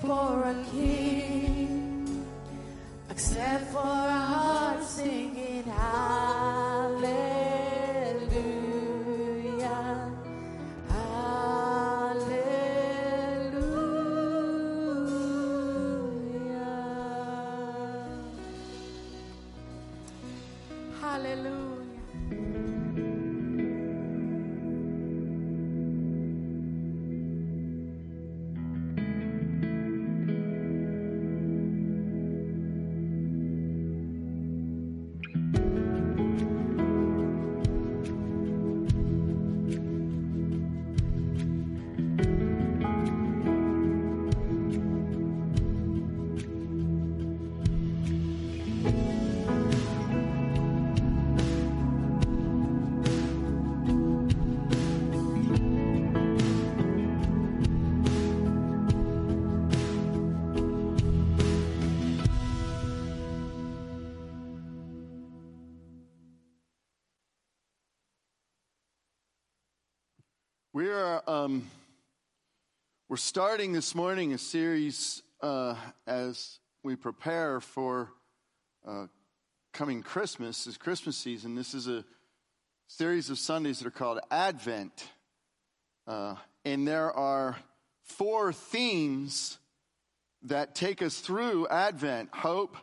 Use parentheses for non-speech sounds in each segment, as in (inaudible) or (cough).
for a king except for a heart singing hallelujah. We're starting this morning a series uh, as we prepare for uh, coming Christmas, this Christmas season. This is a series of Sundays that are called Advent, uh, and there are four themes that take us through Advent: hope,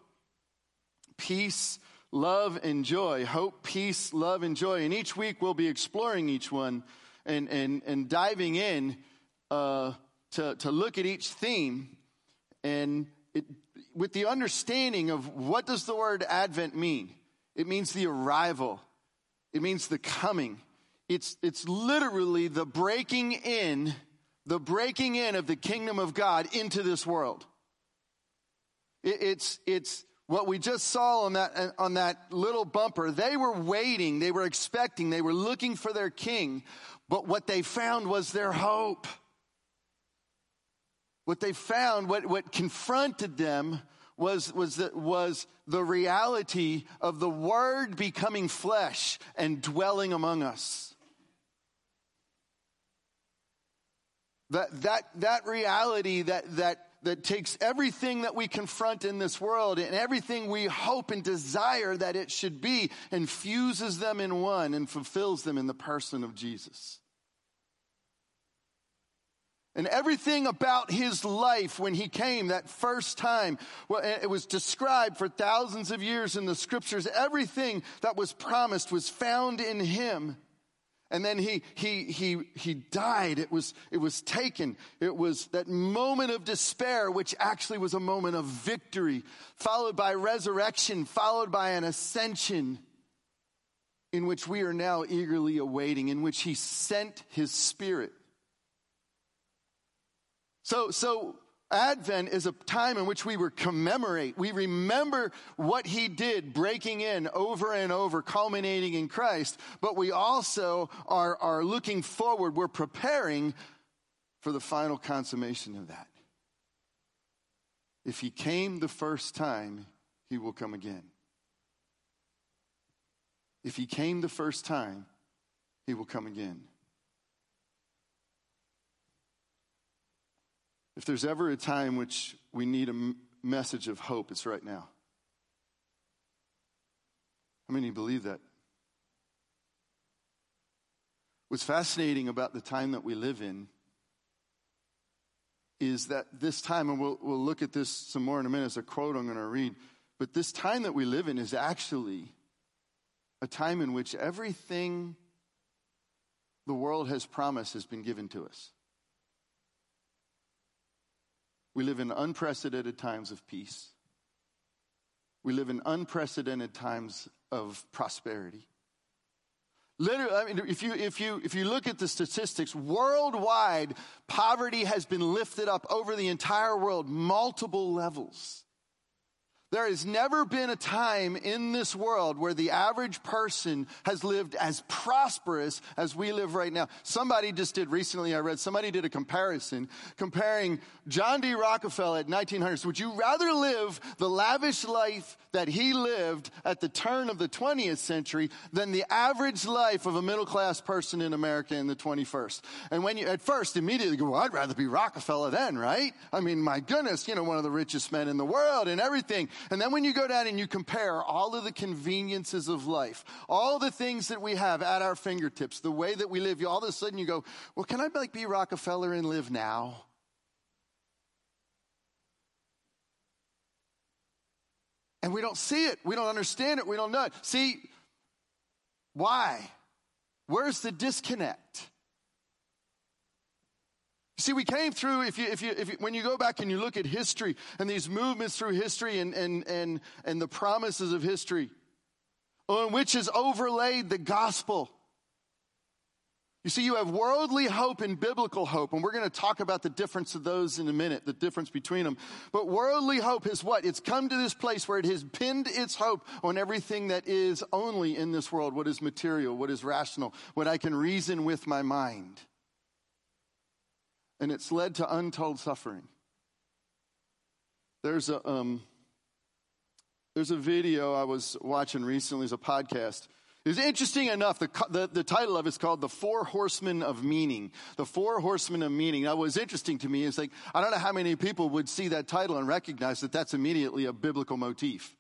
peace, love, and joy. Hope, peace, love, and joy. And each week we'll be exploring each one and, and, and diving in uh, to, to look at each theme and it, with the understanding of what does the word advent mean? It means the arrival. It means the coming. It's, it's literally the breaking in the breaking in of the kingdom of god into this world. It, it's, it's what we just saw on that, on that little bumper. They were waiting, they were expecting, they were looking for their king, but what they found was their hope. What they found, what, what confronted them was, was, the, was the reality of the Word becoming flesh and dwelling among us. That, that, that reality that, that that takes everything that we confront in this world and everything we hope and desire that it should be and fuses them in one and fulfills them in the person of Jesus. And everything about his life when he came that first time, well, it was described for thousands of years in the scriptures. Everything that was promised was found in him. And then he, he, he, he died. It was, it was taken. It was that moment of despair, which actually was a moment of victory, followed by resurrection, followed by an ascension in which we are now eagerly awaiting, in which he sent his spirit. So, so Advent is a time in which we were commemorate. We remember what he did, breaking in over and over, culminating in Christ, but we also are, are looking forward. We're preparing for the final consummation of that. If he came the first time, he will come again. If he came the first time, he will come again. If there's ever a time which we need a m- message of hope, it's right now. How many believe that? What's fascinating about the time that we live in is that this time, and we'll, we'll look at this some more in a minute as a quote I'm going to read, but this time that we live in is actually a time in which everything the world has promised has been given to us. We live in unprecedented times of peace. We live in unprecedented times of prosperity. Literally, I mean, if you, if, you, if you look at the statistics, worldwide, poverty has been lifted up over the entire world, multiple levels. There has never been a time in this world where the average person has lived as prosperous as we live right now. Somebody just did recently, I read, somebody did a comparison comparing John D. Rockefeller at 1900s. Would you rather live the lavish life that he lived at the turn of the 20th century than the average life of a middle class person in America in the 21st? And when you, at first, immediately go, well, I'd rather be Rockefeller then, right? I mean, my goodness, you know, one of the richest men in the world and everything. And then when you go down and you compare all of the conveniences of life, all the things that we have at our fingertips, the way that we live, all of a sudden you go, well, can I like be Rockefeller and live now? And we don't see it. We don't understand it. We don't know it. See, why? Where's the disconnect? See, we came through, if you, if you, if you, when you go back and you look at history and these movements through history and, and, and, and the promises of history, on which is overlaid the gospel. You see, you have worldly hope and biblical hope, and we're going to talk about the difference of those in a minute, the difference between them. But worldly hope is what? It's come to this place where it has pinned its hope on everything that is only in this world, what is material, what is rational, what I can reason with my mind and it's led to untold suffering. There's a, um, there's a video I was watching recently, it's a podcast. It's interesting enough, the, the, the, title of it's called The Four Horsemen of Meaning. The Four Horsemen of Meaning. Now, what's interesting to me is like, I don't know how many people would see that title and recognize that that's immediately a biblical motif.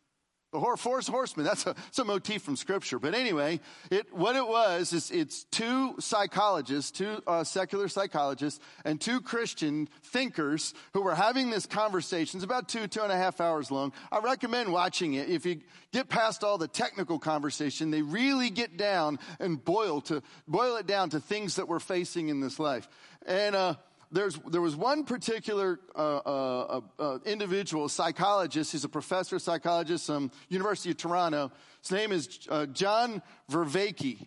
The four horsemen, that's a, that's a motif from scripture. But anyway, it, what it was is it's two psychologists, two uh, secular psychologists, and two Christian thinkers who were having this conversation. It's about two, two and a half hours long. I recommend watching it. If you get past all the technical conversation, they really get down and boil to, boil it down to things that we're facing in this life. And, uh, there's, there was one particular uh, uh, uh, individual, psychologist, he's a professor, psychologist, from University of Toronto. His name is uh, John Vervaeke.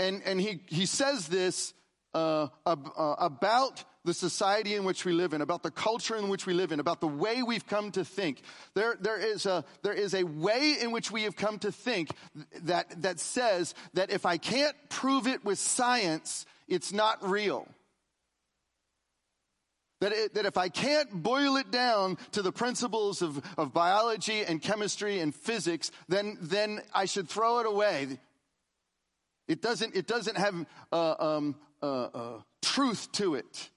And, and he, he says this uh, ab, uh, about the society in which we live in, about the culture in which we live in, about the way we've come to think. There, there, is a, there is a way in which we have come to think that, that says that if I can't prove it with science, it's not real. That, it, that if I can't boil it down to the principles of, of biology and chemistry and physics, then, then I should throw it away. It doesn't, it doesn't have uh, um, uh, uh, truth to it.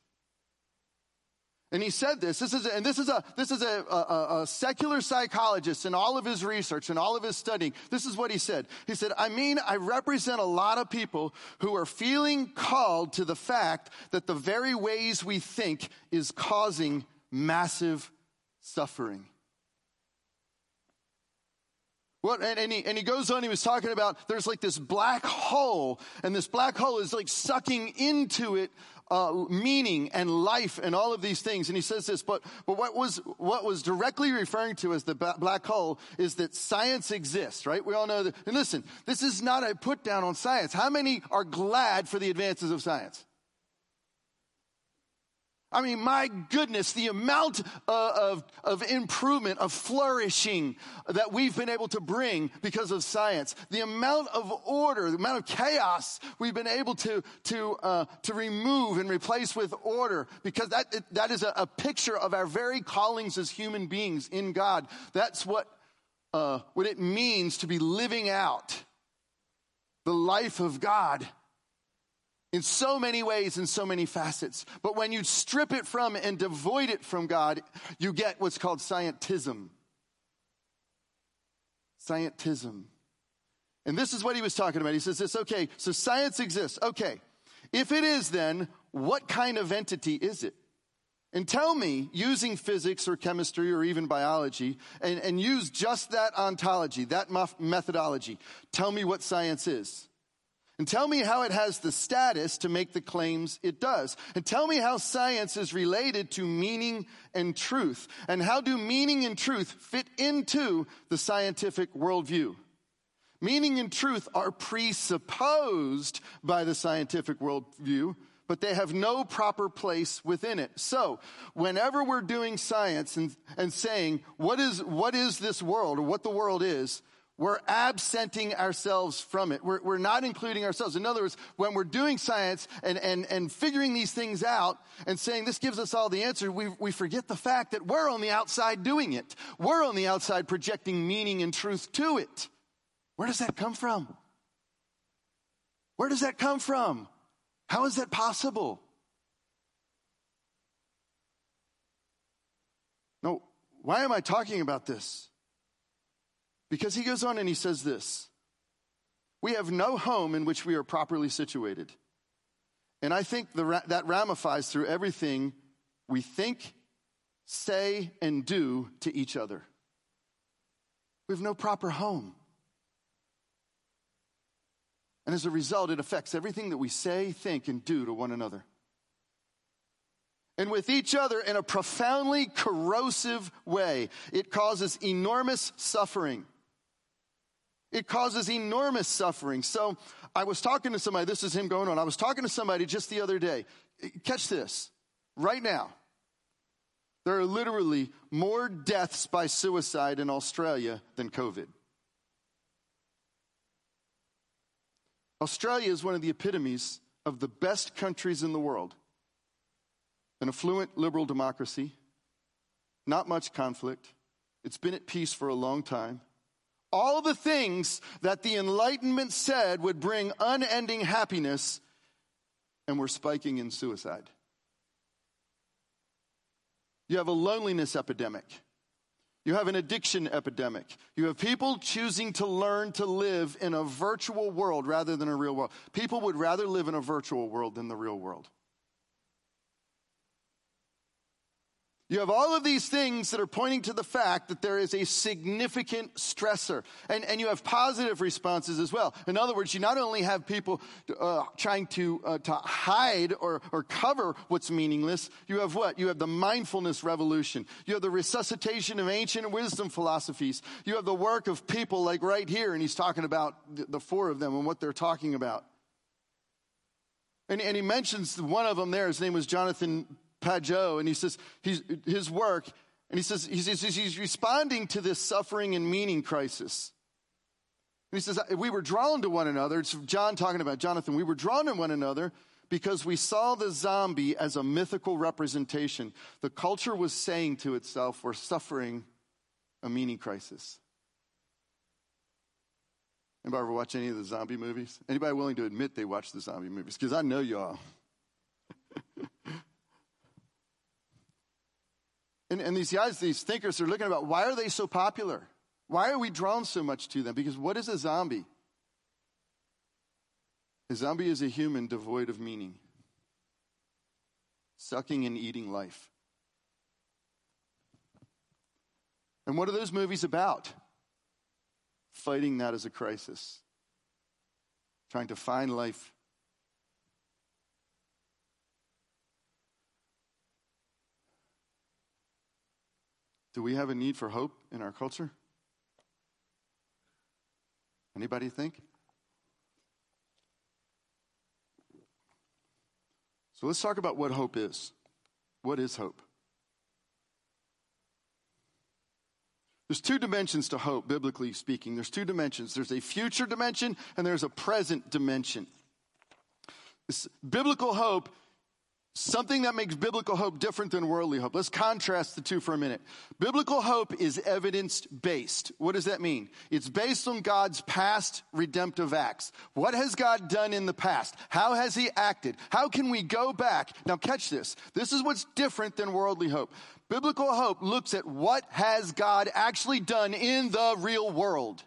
And he said this. This is, and this is a this is a, a, a, secular psychologist in all of his research and all of his studying. This is what he said. He said, "I mean, I represent a lot of people who are feeling called to the fact that the very ways we think is causing massive suffering." What, and, and, he, and he goes on, he was talking about there's like this black hole, and this black hole is like sucking into it uh, meaning and life and all of these things. And he says this, but, but what was, what was directly referring to as the black hole is that science exists, right? We all know that. And listen, this is not a put down on science. How many are glad for the advances of science? I mean, my goodness, the amount uh, of, of improvement, of flourishing that we've been able to bring because of science, the amount of order, the amount of chaos we've been able to, to, uh, to remove and replace with order, because that, that is a, a, picture of our very callings as human beings in God. That's what, uh, what it means to be living out the life of God in so many ways, in so many facets. But when you strip it from and devoid it from God, you get what's called scientism. Scientism. And this is what he was talking about. He says this, okay, so science exists. Okay. If it is, then what kind of entity is it? And tell me, using physics or chemistry or even biology, and, and use just that ontology, that methodology, tell me what science is. And tell me how it has the status to make the claims it does. And tell me how science is related to meaning and truth. And how do meaning and truth fit into the scientific worldview? Meaning and truth are presupposed by the scientific worldview, but they have no proper place within it. So, whenever we're doing science and, and saying, what is, what is this world or what the world is, we're absenting ourselves from it. We're, we're not including ourselves. In other words, when we're doing science and, and, and figuring these things out and saying this gives us all the answer, we, we forget the fact that we're on the outside doing it. We're on the outside projecting meaning and truth to it. Where does that come from? Where does that come from? How is that possible? No, why am I talking about this? Because he goes on and he says this We have no home in which we are properly situated. And I think the, that ramifies through everything we think, say, and do to each other. We have no proper home. And as a result, it affects everything that we say, think, and do to one another. And with each other in a profoundly corrosive way, it causes enormous suffering. It causes enormous suffering. So I was talking to somebody, this is him going on. I was talking to somebody just the other day. Catch this. Right now, there are literally more deaths by suicide in Australia than COVID. Australia is one of the epitomes of the best countries in the world. An affluent liberal democracy, not much conflict. It's been at peace for a long time. All the things that the Enlightenment said would bring unending happiness, and we're spiking in suicide. You have a loneliness epidemic. You have an addiction epidemic. You have people choosing to learn to live in a virtual world rather than a real world. People would rather live in a virtual world than the real world. You have all of these things that are pointing to the fact that there is a significant stressor. And, and you have positive responses as well. In other words, you not only have people uh, trying to, uh, to hide or, or cover what's meaningless, you have what? You have the mindfulness revolution. You have the resuscitation of ancient wisdom philosophies. You have the work of people like right here, and he's talking about the, four of them and what they're talking about. And, and he mentions one of them there. His name was Jonathan Pageau, and he says he's, his work, and he says he's, he's responding to this suffering and meaning crisis. And he says, We were drawn to one another. It's John talking about Jonathan. We were drawn to one another because we saw the zombie as a mythical representation. The culture was saying to itself, We're suffering a meaning crisis. Anybody ever watch any of the zombie movies? Anybody willing to admit they watch the zombie movies? Because I know y'all. And, and these guys, these thinkers, are looking about why are they so popular? Why are we drawn so much to them? Because what is a zombie? A zombie is a human devoid of meaning, sucking and eating life. And what are those movies about? Fighting that as a crisis, trying to find life Do we have a need for hope in our culture? Anybody think? So let's talk about what hope is. What is hope? There's two dimensions to hope, biblically speaking. There's two dimensions. There's a future dimension and there's a present dimension. This biblical hope Something that makes biblical hope different than worldly hope. Let's contrast the two for a minute. Biblical hope is evidence based. What does that mean? It's based on God's past redemptive acts. What has God done in the past? How has He acted? How can we go back? Now, catch this. This is what's different than worldly hope. Biblical hope looks at what has God actually done in the real world.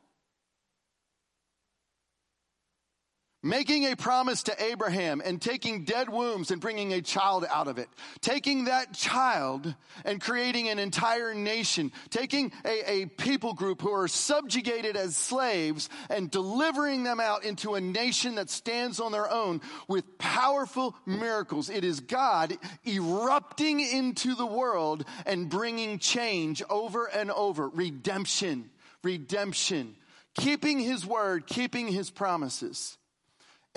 Making a promise to Abraham and taking dead wombs and bringing a child out of it. Taking that child and creating an entire nation. Taking a, a, people group who are subjugated as slaves and delivering them out into a nation that stands on their own with powerful miracles. It is God erupting into the world and bringing change over and over. Redemption. Redemption. Keeping his word, keeping his promises.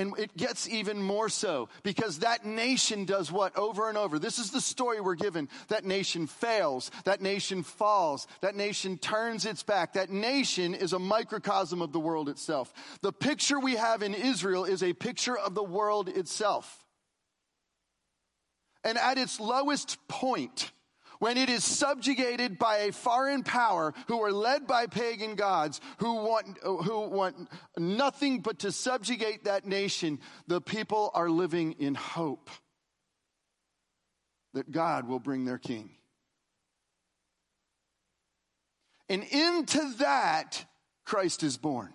And it gets even more so because that nation does what over and over? This is the story we're given. That nation fails. That nation falls. That nation turns its back. That nation is a microcosm of the world itself. The picture we have in Israel is a picture of the world itself. And at its lowest point, when it is subjugated by a foreign power who are led by pagan gods who want, who want nothing but to subjugate that nation, the people are living in hope that God will bring their king. And into that, Christ is born.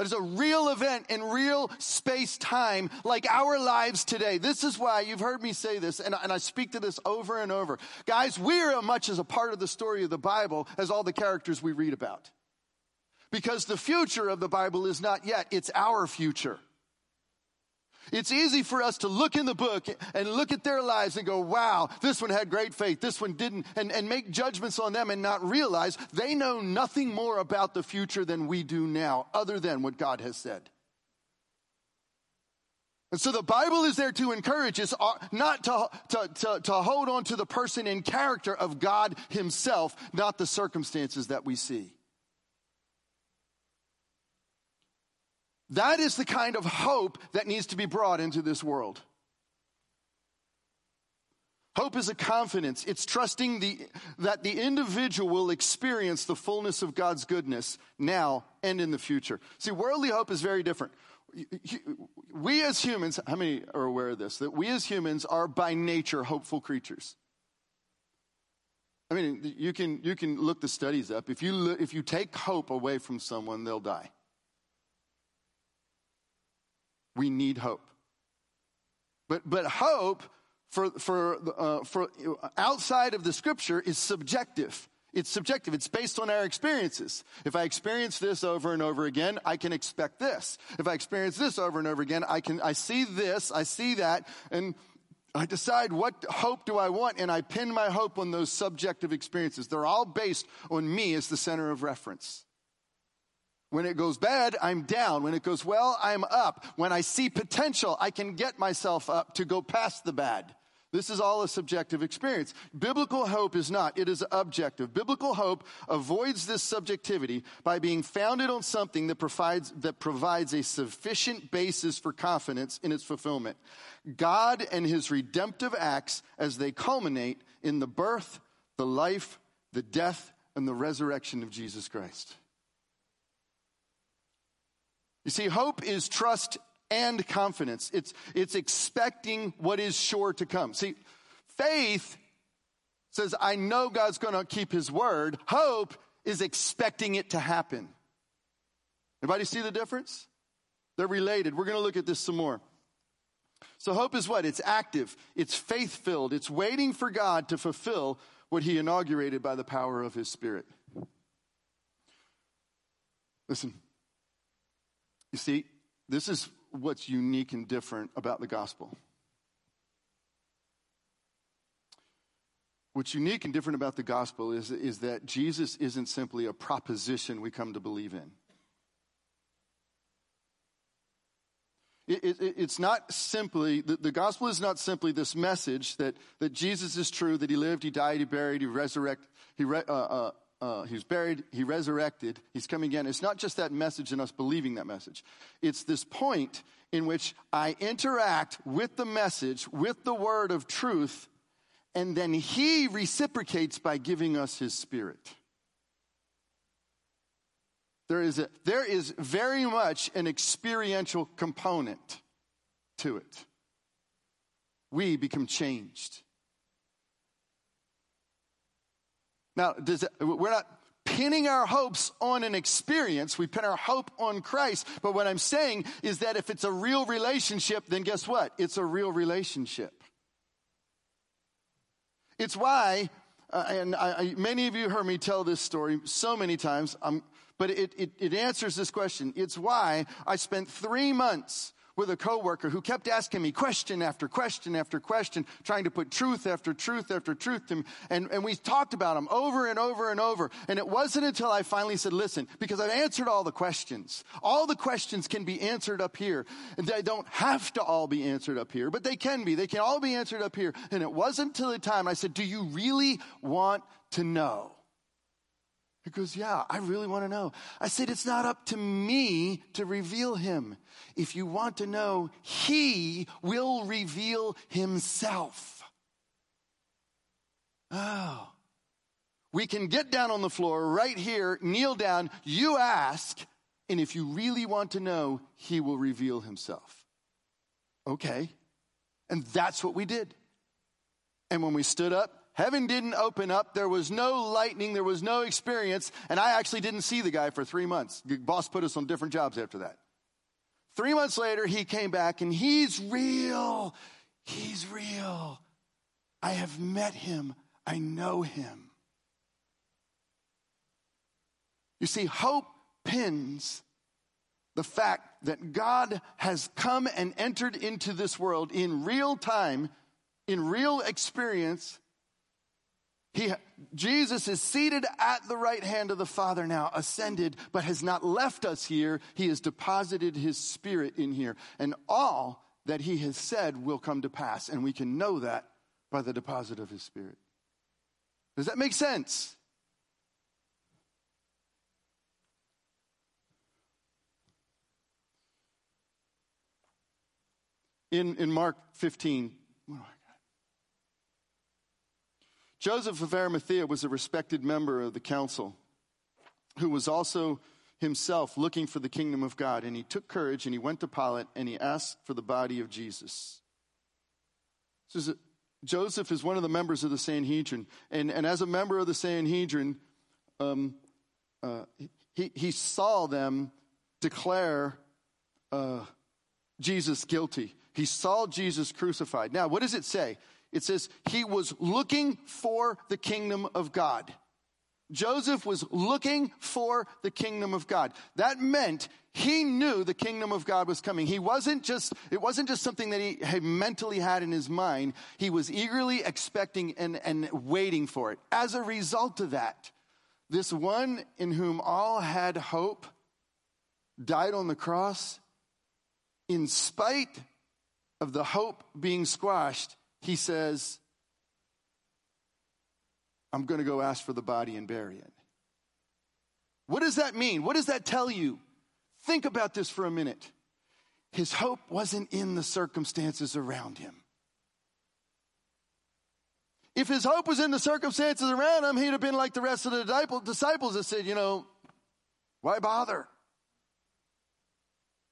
That is a real event in real space time, like our lives today. This is why you've heard me say this, and, and I speak to this over and over. Guys, we are as much as a part of the story of the Bible as all the characters we read about. Because the future of the Bible is not yet, it's our future. It's easy for us to look in the book and look at their lives and go, wow, this one had great faith, this one didn't, and, and make judgments on them and not realize they know nothing more about the future than we do now, other than what God has said. And so the Bible is there to encourage us uh, not to, to, to, to hold on to the person and character of God Himself, not the circumstances that we see. That is the kind of hope that needs to be brought into this world. Hope is a confidence. It's trusting the, that the individual will experience the fullness of God's goodness now and in the future. See, worldly hope is very different. We as humans, how many are aware of this? That we as humans are by nature hopeful creatures. I mean, you can, you can look the studies up. If you, if you take hope away from someone, they'll die. We need hope. But, but hope for, for, uh, for outside of the scripture is subjective. It's subjective. It's based on our experiences. If I experience this over and over again, I can expect this. If I experience this over and over again, I can, I see this, I see that, and I decide what hope do I want, and I pin my hope on those subjective experiences. They're all based on me as the center of reference. When it goes bad, I'm down. When it goes well, I'm up. When I see potential, I can get myself up to go past the bad. This is all a subjective experience. Biblical hope is not, it is objective. Biblical hope avoids this subjectivity by being founded on something that provides, that provides a sufficient basis for confidence in its fulfillment. God and his redemptive acts as they culminate in the birth, the life, the death, and the resurrection of Jesus Christ. You see, hope is trust and confidence. It's, it's expecting what is sure to come. See, faith says, I know God's going to keep his word. Hope is expecting it to happen. Anybody see the difference? They're related. We're going to look at this some more. So hope is what? It's active. It's faith filled. It's waiting for God to fulfill what he inaugurated by the power of his spirit. Listen, you see, this is what's unique and different about the gospel. What's unique and different about the gospel is, is that Jesus isn't simply a proposition we come to believe in. It, it, it's not simply, the, the, gospel is not simply this message that, that Jesus is true, that he lived, he died, he buried, he resurrected, he, re, uh, uh, uh, he was buried, he resurrected, he's coming again. It's not just that message and us believing that message. It's this point in which I interact with the message, with the word of truth, and then he reciprocates by giving us his spirit. There is, a, there is very much an experiential component to it. We become changed. Now, does we're not pinning our hopes on an experience. We pin our hope on Christ. But what I'm saying is that if it's a real relationship, then guess what? It's a real relationship. It's why, uh, and I, many of you heard me tell this story so many times, um, but it, it, it answers this question. It's why I spent three months with a coworker who kept asking me question after question after question, trying to put truth after truth after truth to me. And, and we talked about them over and over and over. And it wasn't until I finally said, listen, because I've answered all the questions. All the questions can be answered up here. And they don't have to all be answered up here, but they can be. They can all be answered up here. And it wasn't until the time I said, do you really want to know? He goes, Yeah, I really want to know. I said, It's not up to me to reveal him. If you want to know, he will reveal himself. Oh. We can get down on the floor right here, kneel down, you ask, and if you really want to know, he will reveal himself. Okay. And that's what we did. And when we stood up, Heaven didn't open up. There was no lightning. There was no experience. And I actually didn't see the guy for three months. The boss put us on different jobs after that. Three months later, he came back and he's real. He's real. I have met him. I know him. You see, hope pins the fact that God has come and entered into this world in real time, in real experience, he, Jesus is seated at the right hand of the Father now, ascended, but has not left us here. He has deposited his spirit in here. And all that he has said will come to pass. And we can know that by the deposit of his spirit. Does that make sense? In, in Mark 15, Joseph of Arimathea was a respected member of the council who was also himself looking for the kingdom of God. And he took courage and he went to Pilate and he asked for the body of Jesus. Joseph is one of the members of the Sanhedrin. And, and as a member of the Sanhedrin, um, uh, he, he saw them declare uh, Jesus guilty. He saw Jesus crucified. Now, what does it say? It says he was looking for the kingdom of God. Joseph was looking for the kingdom of God. That meant he knew the kingdom of God was coming. He wasn't just, it wasn't just something that he had mentally had in his mind. He was eagerly expecting and, and waiting for it. As a result of that, this one in whom all had hope died on the cross in spite of the hope being squashed he says, I'm going to go ask for the body and bury it. What does that mean? What does that tell you? Think about this for a minute. His hope wasn't in the circumstances around him. If his hope was in the circumstances around him, he'd have been like the rest of the disciples that said, you know, why bother?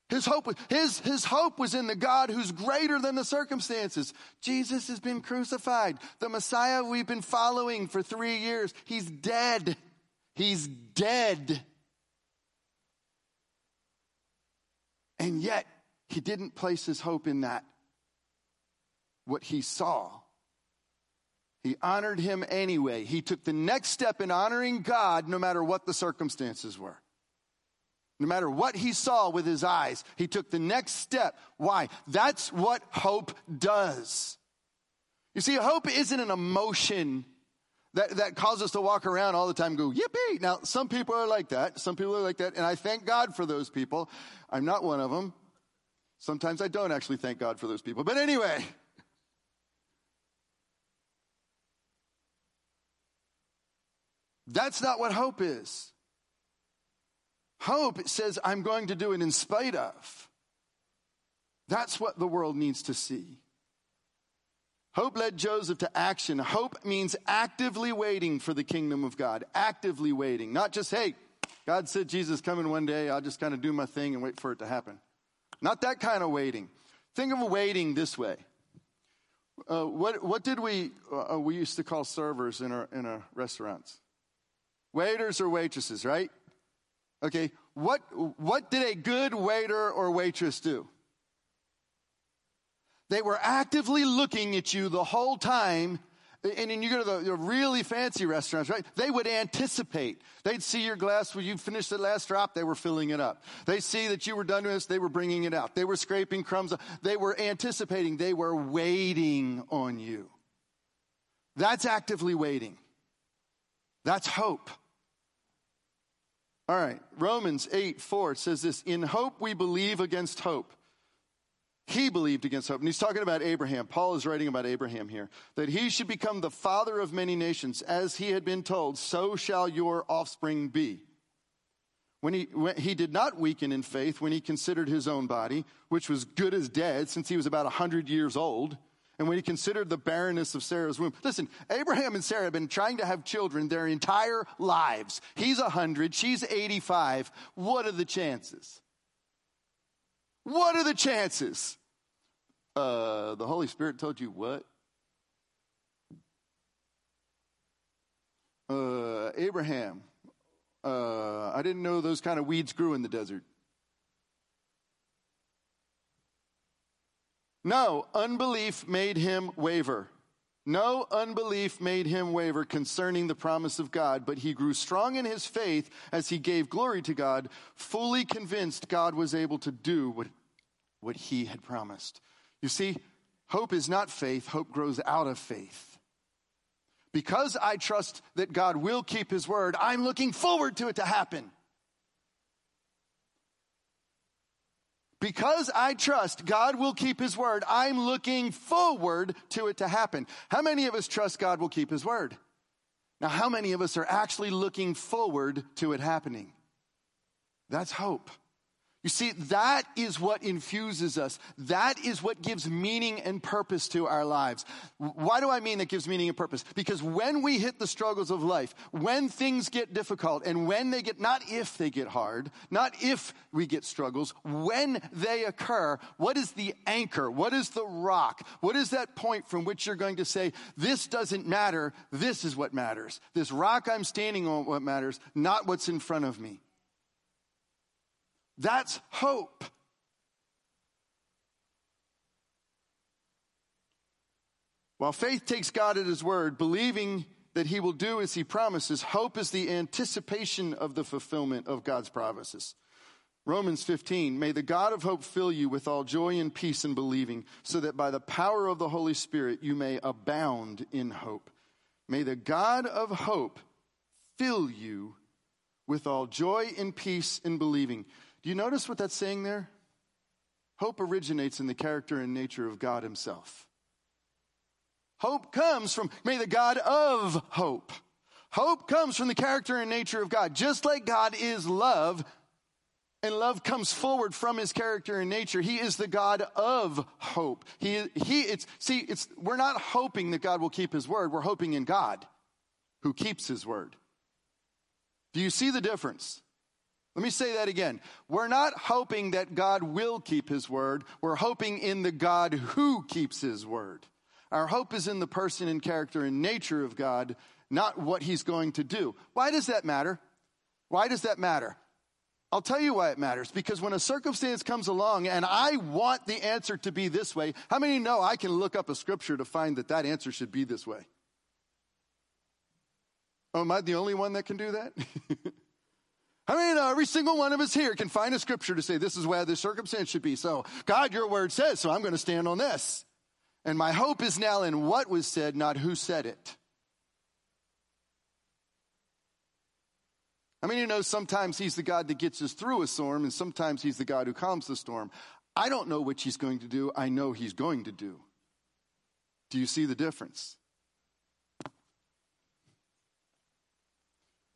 His hope, his, his hope was in the God who's greater than the circumstances. Jesus has been crucified. The Messiah we've been following for three years, he's dead. He's dead. And yet, he didn't place his hope in that. What he saw. He honored him anyway. He took the next step in honoring God no matter what the circumstances were. No matter what he saw with his eyes, he took the next step. Why? That's what hope does. You see, hope isn't an emotion that, that causes us to walk around all the time go, yippee. Now, some people are like that. Some people are like that. And I thank God for those people. I'm not one of them. Sometimes I don't actually thank God for those people. But anyway. That's not what hope is. Hope says, I'm going to do it in spite of. That's what the world needs to see. Hope led Joseph to action. Hope means actively waiting for the kingdom of God. Actively waiting. Not just, hey, God said Jesus coming one day, I'll just kind of do my thing and wait for it to happen. Not that kind of waiting. Think of waiting this way. Uh, what, what did we, uh, we used to call servers in our, in our restaurants? Waiters or waitresses, right? Okay, what, what did a good waiter or waitress do? They were actively looking at you the whole time and then you go to the, the, really fancy restaurants, right? They would anticipate. They'd see your glass when you finished the last drop, they were filling it up. They see that you were done with this, they were bringing it out. They were scraping crumbs. They were anticipating. They were waiting on you. That's actively waiting. That's hope. All right, Romans 8 4 says this In hope we believe against hope. He believed against hope. And he's talking about Abraham. Paul is writing about Abraham here. That he should become the father of many nations. As he had been told, so shall your offspring be. When he, when he did not weaken in faith when he considered his own body, which was good as dead since he was about 100 years old, and when he considered the barrenness of Sarah's womb. Listen, Abraham and Sarah have been trying to have children their entire lives. He's 100, she's 85. What are the chances? What are the chances? Uh, the Holy Spirit told you what? Uh, Abraham. Uh, I didn't know those kind of weeds grew in the desert. No, unbelief made him waver. No unbelief made him waver concerning the promise of God, but he grew strong in his faith as he gave glory to God, fully convinced God was able to do what what he had promised. You see, hope is not faith, hope grows out of faith. Because I trust that God will keep his word, I'm looking forward to it to happen. Because I trust God will keep his word, I'm looking forward to it to happen. How many of us trust God will keep his word? Now, how many of us are actually looking forward to it happening? That's hope. You see, that is what infuses us. That is what gives meaning and purpose to our lives. Why do I mean that gives meaning and purpose? Because when we hit the struggles of life, when things get difficult, and when they get, not if they get hard, not if we get struggles, when they occur, what is the anchor? What is the rock? What is that point from which you're going to say, this doesn't matter, this is what matters. This rock I'm standing on, what matters, not what's in front of me. That's hope. While faith takes God at His word, believing that He will do as He promises, hope is the anticipation of the fulfillment of God's promises. Romans 15, may the God of hope fill you with all joy and peace in believing, so that by the power of the Holy Spirit you may abound in hope. May the God of hope fill you with all joy and peace in believing. You notice what that's saying there? Hope originates in the character and nature of God Himself. Hope comes from, may the God of hope. Hope comes from the character and nature of God. Just like God is love, and love comes forward from his character and nature. He is the God of hope. He, he, it's, see, it's, we're not hoping that God will keep his word. We're hoping in God who keeps his word. Do you see the difference? Let me say that again. We're not hoping that God will keep his word. We're hoping in the God who keeps his word. Our hope is in the person and character and nature of God, not what he's going to do. Why does that matter? Why does that matter? I'll tell you why it matters. Because when a circumstance comes along and I want the answer to be this way, how many know I can look up a scripture to find that that answer should be this way? Oh, am I the only one that can do that? (laughs) I mean, every single one of us here can find a scripture to say this is where the circumstance should be. So, God, your word says, so I'm going to stand on this. And my hope is now in what was said, not who said it. I mean, you know, sometimes he's the God that gets us through a storm, and sometimes he's the God who calms the storm. I don't know which he's going to do. I know he's going to do. Do you see the difference?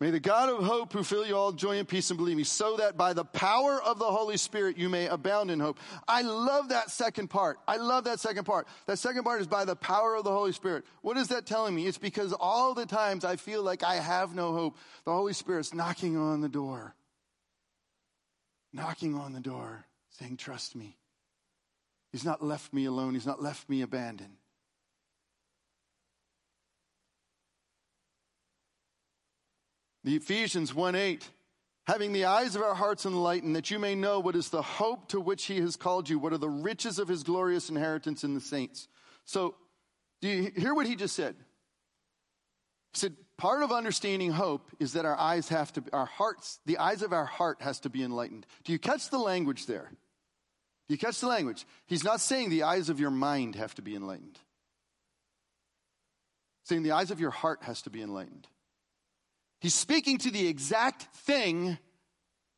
May the God of hope who fill you all joy and peace and believing, so that by the power of the Holy Spirit you may abound in hope. I love that second part. I love that second part. That second part is by the power of the Holy Spirit. What is that telling me? It's because all the times I feel like I have no hope, the Holy Spirit's knocking on the door. Knocking on the door, saying, Trust me. He's not left me alone, He's not left me abandoned. The Ephesians 1 8, having the eyes of our hearts enlightened, that you may know what is the hope to which he has called you, what are the riches of his glorious inheritance in the saints. So, do you hear what he just said? He said, part of understanding hope is that our eyes have to, our hearts, the eyes of our heart has to be enlightened. Do you catch the language there? Do you catch the language? He's not saying the eyes of your mind have to be enlightened. He's saying the eyes of your heart has to be enlightened. He's speaking to the exact thing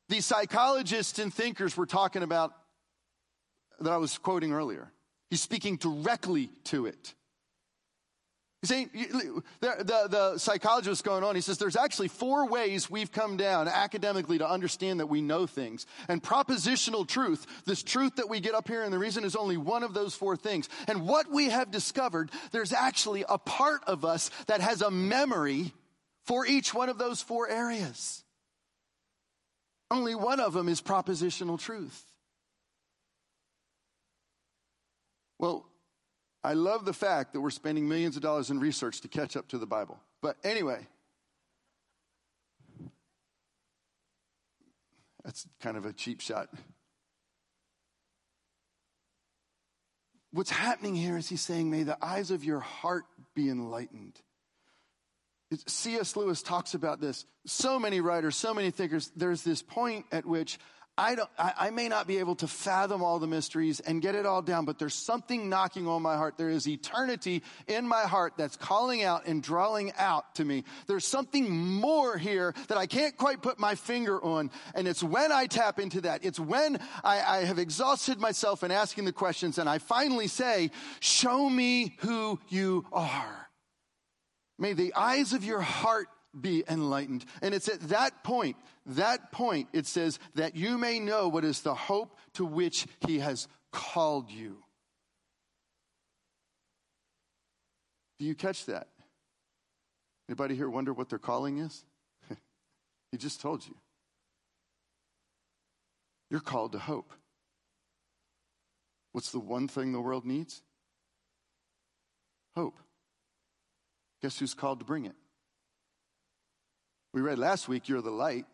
the psychologists and thinkers were talking about that I was quoting earlier. He's speaking directly to it. You see, the, the, the psychologist going on, he says there's actually four ways we've come down academically to understand that we know things. And propositional truth, this truth that we get up here, and the reason is only one of those four things. And what we have discovered, there's actually a part of us that has a memory for each one of those four areas. Only one of them is propositional truth. Well, I love the fact that we're spending millions of dollars in research to catch up to the Bible. But anyway, that's kind of a cheap shot. What's happening here is he's saying, May the eyes of your heart be enlightened. C.S. Lewis talks about this. So many writers, so many thinkers. There's this point at which I, don't, I, I, may not be able to fathom all the mysteries and get it all down, but there's something knocking on my heart. There is eternity in my heart that's calling out and drawing out to me. There's something more here that I can't quite put my finger on. And it's when I tap into that. It's when I, I have exhausted myself in asking the questions and I finally say, show me who you are. May the eyes of your heart be enlightened. And it's at that point, that point, it says that you may know what is the hope to which he has called you. Do you catch that? Anybody here wonder what their calling is? (laughs) he just told you. You're called to hope. What's the one thing the world needs? Hope. Guess who's called to bring it? We read last week, you're the light,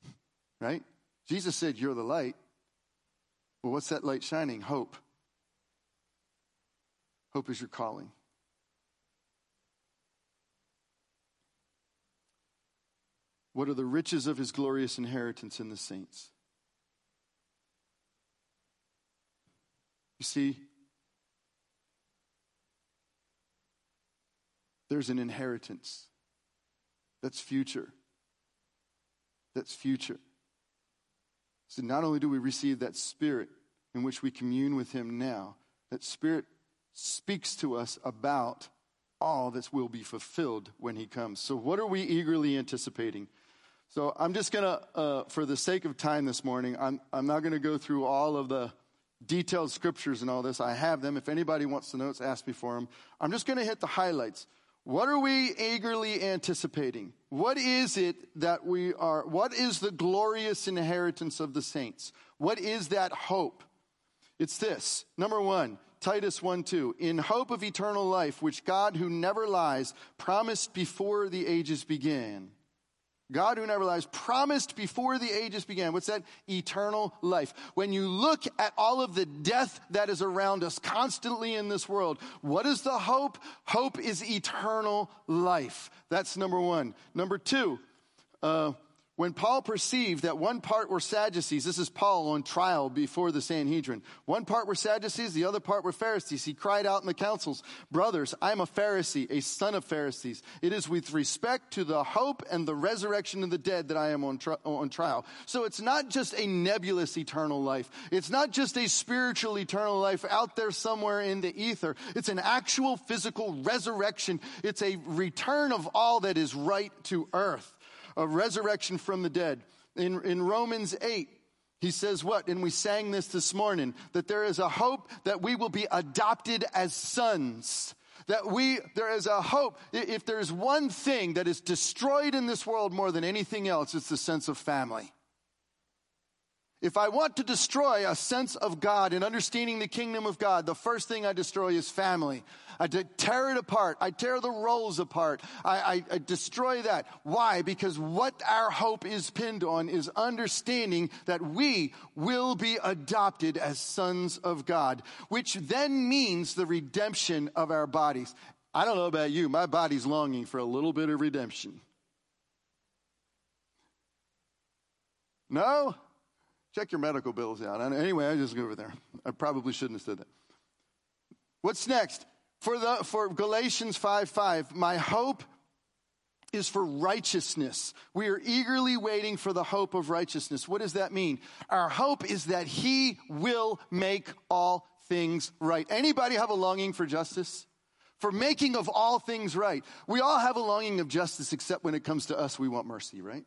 (laughs) right? Jesus said, You're the light. Well, what's that light shining? Hope. Hope is your calling. What are the riches of his glorious inheritance in the saints? You see, there's an inheritance that's future. That's future. So not only do we receive that spirit in which we commune with Him now, that spirit speaks to us about all that will be fulfilled when He comes. So, what are we eagerly anticipating? So, I'm just going to, uh, for the sake of time this morning, I'm, I'm not going to go through all of the detailed scriptures and all this. I have them. If anybody wants the notes, ask me for them. I'm just going to hit the highlights. What are we eagerly anticipating? What is it that we are, what is the glorious inheritance of the saints? What is that hope? It's this. Number one, Titus 1 2. In hope of eternal life, which God, who never lies, promised before the ages began. God who never lies promised before the ages began. What's that? Eternal life. When you look at all of the death that is around us constantly in this world, what is the hope? Hope is eternal life. That's number one. Number two, uh, when Paul perceived that one part were Sadducees, this is Paul on trial before the Sanhedrin. One part were Sadducees, the other part were Pharisees. He cried out in the councils, Brothers, I am a Pharisee, a son of Pharisees. It is with respect to the hope and the resurrection of the dead that I am on, tri- on trial. So it's not just a nebulous eternal life. It's not just a spiritual eternal life out there somewhere in the ether. It's an actual physical resurrection. It's a return of all that is right to earth a resurrection from the dead. In, in Romans 8, he says what? And we sang this this morning that there is a hope that we will be adopted as sons. That we, there is a hope. If there's one thing that is destroyed in this world more than anything else, it's the sense of family. If I want to destroy a sense of God and understanding the kingdom of God, the first thing I destroy is family. I tear it apart. I tear the roles apart. I, I, I destroy that. Why? Because what our hope is pinned on is understanding that we will be adopted as sons of God, which then means the redemption of our bodies. I don't know about you, my body's longing for a little bit of redemption. No? Check your medical bills out. Anyway, I just go over there. I probably shouldn't have said that. What's next? For, the, for Galatians 5 5, my hope is for righteousness. We are eagerly waiting for the hope of righteousness. What does that mean? Our hope is that He will make all things right. Anybody have a longing for justice? For making of all things right. We all have a longing of justice, except when it comes to us, we want mercy, right?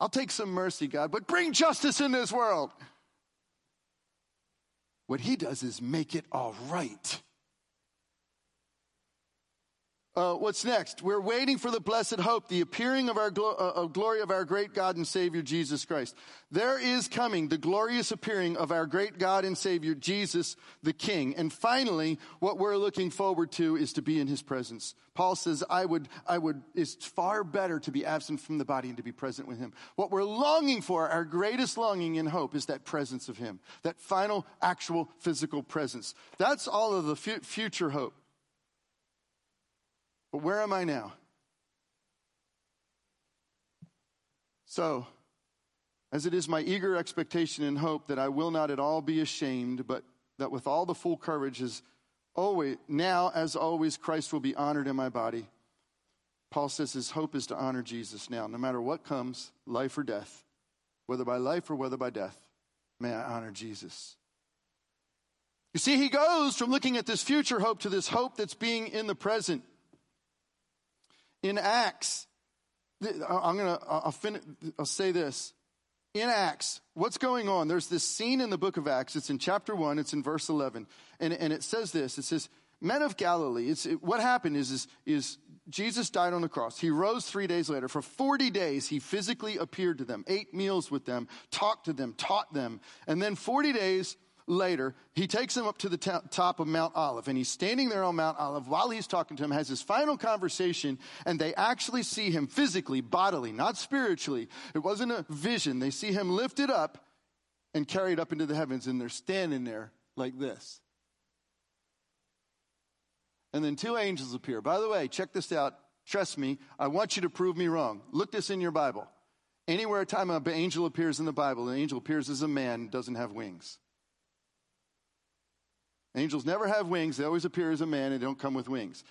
I'll take some mercy, God, but bring justice in this world. What he does is make it all right. Uh, what's next? We're waiting for the blessed hope, the appearing of our glo- uh, of glory of our great God and Savior Jesus Christ. There is coming the glorious appearing of our great God and Savior Jesus the King. And finally, what we're looking forward to is to be in His presence. Paul says, "I would, I would. It's far better to be absent from the body and to be present with Him." What we're longing for, our greatest longing and hope, is that presence of Him, that final, actual, physical presence. That's all of the fu- future hope. But where am I now? So, as it is my eager expectation and hope that I will not at all be ashamed, but that with all the full courage is always now as always Christ will be honored in my body. Paul says his hope is to honor Jesus now, no matter what comes, life or death, whether by life or whether by death, may I honor Jesus. You see, he goes from looking at this future hope to this hope that's being in the present in Acts, I'm gonna, I'll, fin- I'll say this. In Acts, what's going on? There's this scene in the book of Acts. It's in chapter one. It's in verse 11, and, and it says this. It says, "Men of Galilee." It's it, what happened is, is is Jesus died on the cross. He rose three days later. For 40 days, he physically appeared to them, ate meals with them, talked to them, taught them, and then 40 days later, he takes him up to the t- top of Mount Olive, and he's standing there on Mount Olive while he's talking to him, has his final conversation, and they actually see him physically, bodily, not spiritually. It wasn't a vision. They see him lifted up and carried up into the heavens, and they're standing there like this. And then two angels appear. By the way, check this out. Trust me, I want you to prove me wrong. Look this in your Bible. Anywhere a time an angel appears in the Bible, an angel appears as a man, doesn't have wings. Angels never have wings. They always appear as a man and don't come with wings.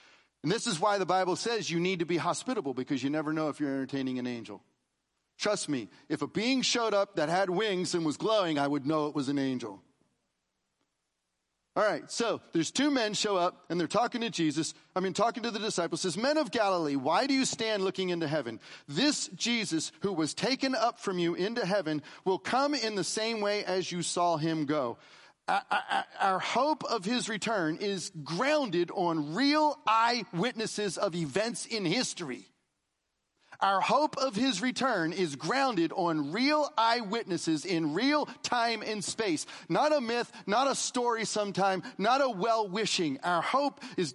And this is why the Bible says you need to be hospitable because you never know if you're entertaining an angel. Trust me, if a being showed up that had wings and was glowing, I would know it was an angel. All right, so there's two men show up and they're talking to Jesus. I mean, talking to the disciples. Says, Men of Galilee, why do you stand looking into heaven? This Jesus who was taken up from you into heaven will come in the same way as you saw him go our hope of his return is grounded on real eyewitnesses of events in history. Our hope of his return is grounded on real eyewitnesses in real time and space. Not a myth, not a story sometime, not a well wishing. Our hope is,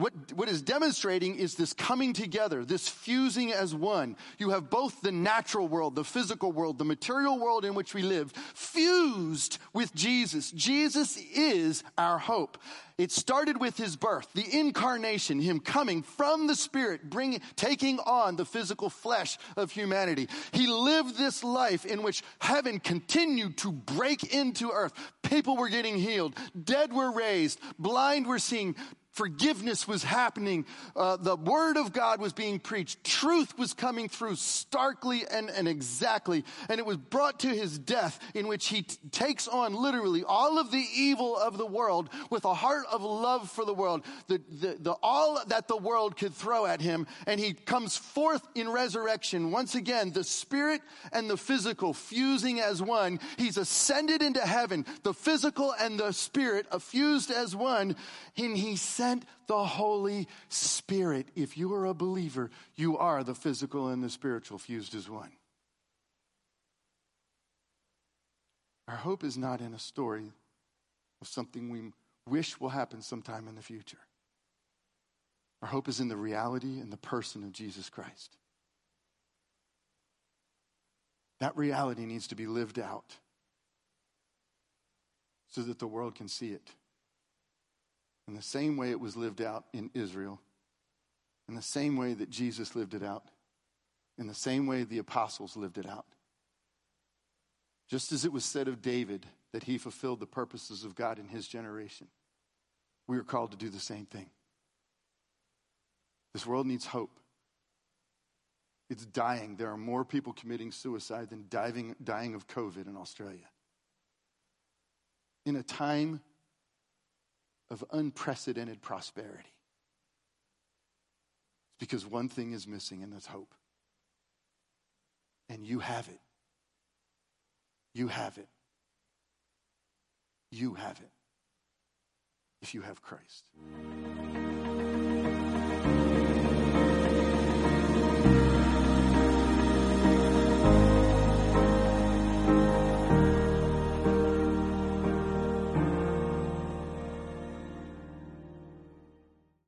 what, what is demonstrating is this coming together, this fusing as one. You have both the natural world, the physical world, the material world in which we live, fused with Jesus. Jesus is our hope. It started with his birth, the incarnation, him coming from the spirit, bringing, taking on the physical flesh of humanity. He lived this life in which heaven continued to break into earth. People were getting healed. Dead were raised. Blind were seeing forgiveness was happening. Uh, the word of God was being preached. Truth was coming through starkly and, and exactly. And it was brought to his death in which he t- takes on literally all of the evil of the world with a heart of love for the world, the, the, the, all that the world could throw at him. And he comes forth in resurrection. Once again, the spirit and the physical fusing as one. He's ascended into heaven, the physical and the spirit fused as one. And he sent the Holy Spirit. If you are a believer, you are the physical and the spiritual fused as one. Our hope is not in a story of something we wish will happen sometime in the future. Our hope is in the reality and the person of Jesus Christ. That reality needs to be lived out so that the world can see it in the same way it was lived out in Israel, in the same way that Jesus lived it out, in the same way the apostles lived it out. Just as it was said of David that he fulfilled the purposes of God in his generation, we are called to do the same thing. This world needs hope. It's dying. There are more people committing suicide than diving, dying of COVID in Australia. In a time of unprecedented prosperity. It's because one thing is missing, and that's hope. And you have it. You have it. You have it if you have Christ.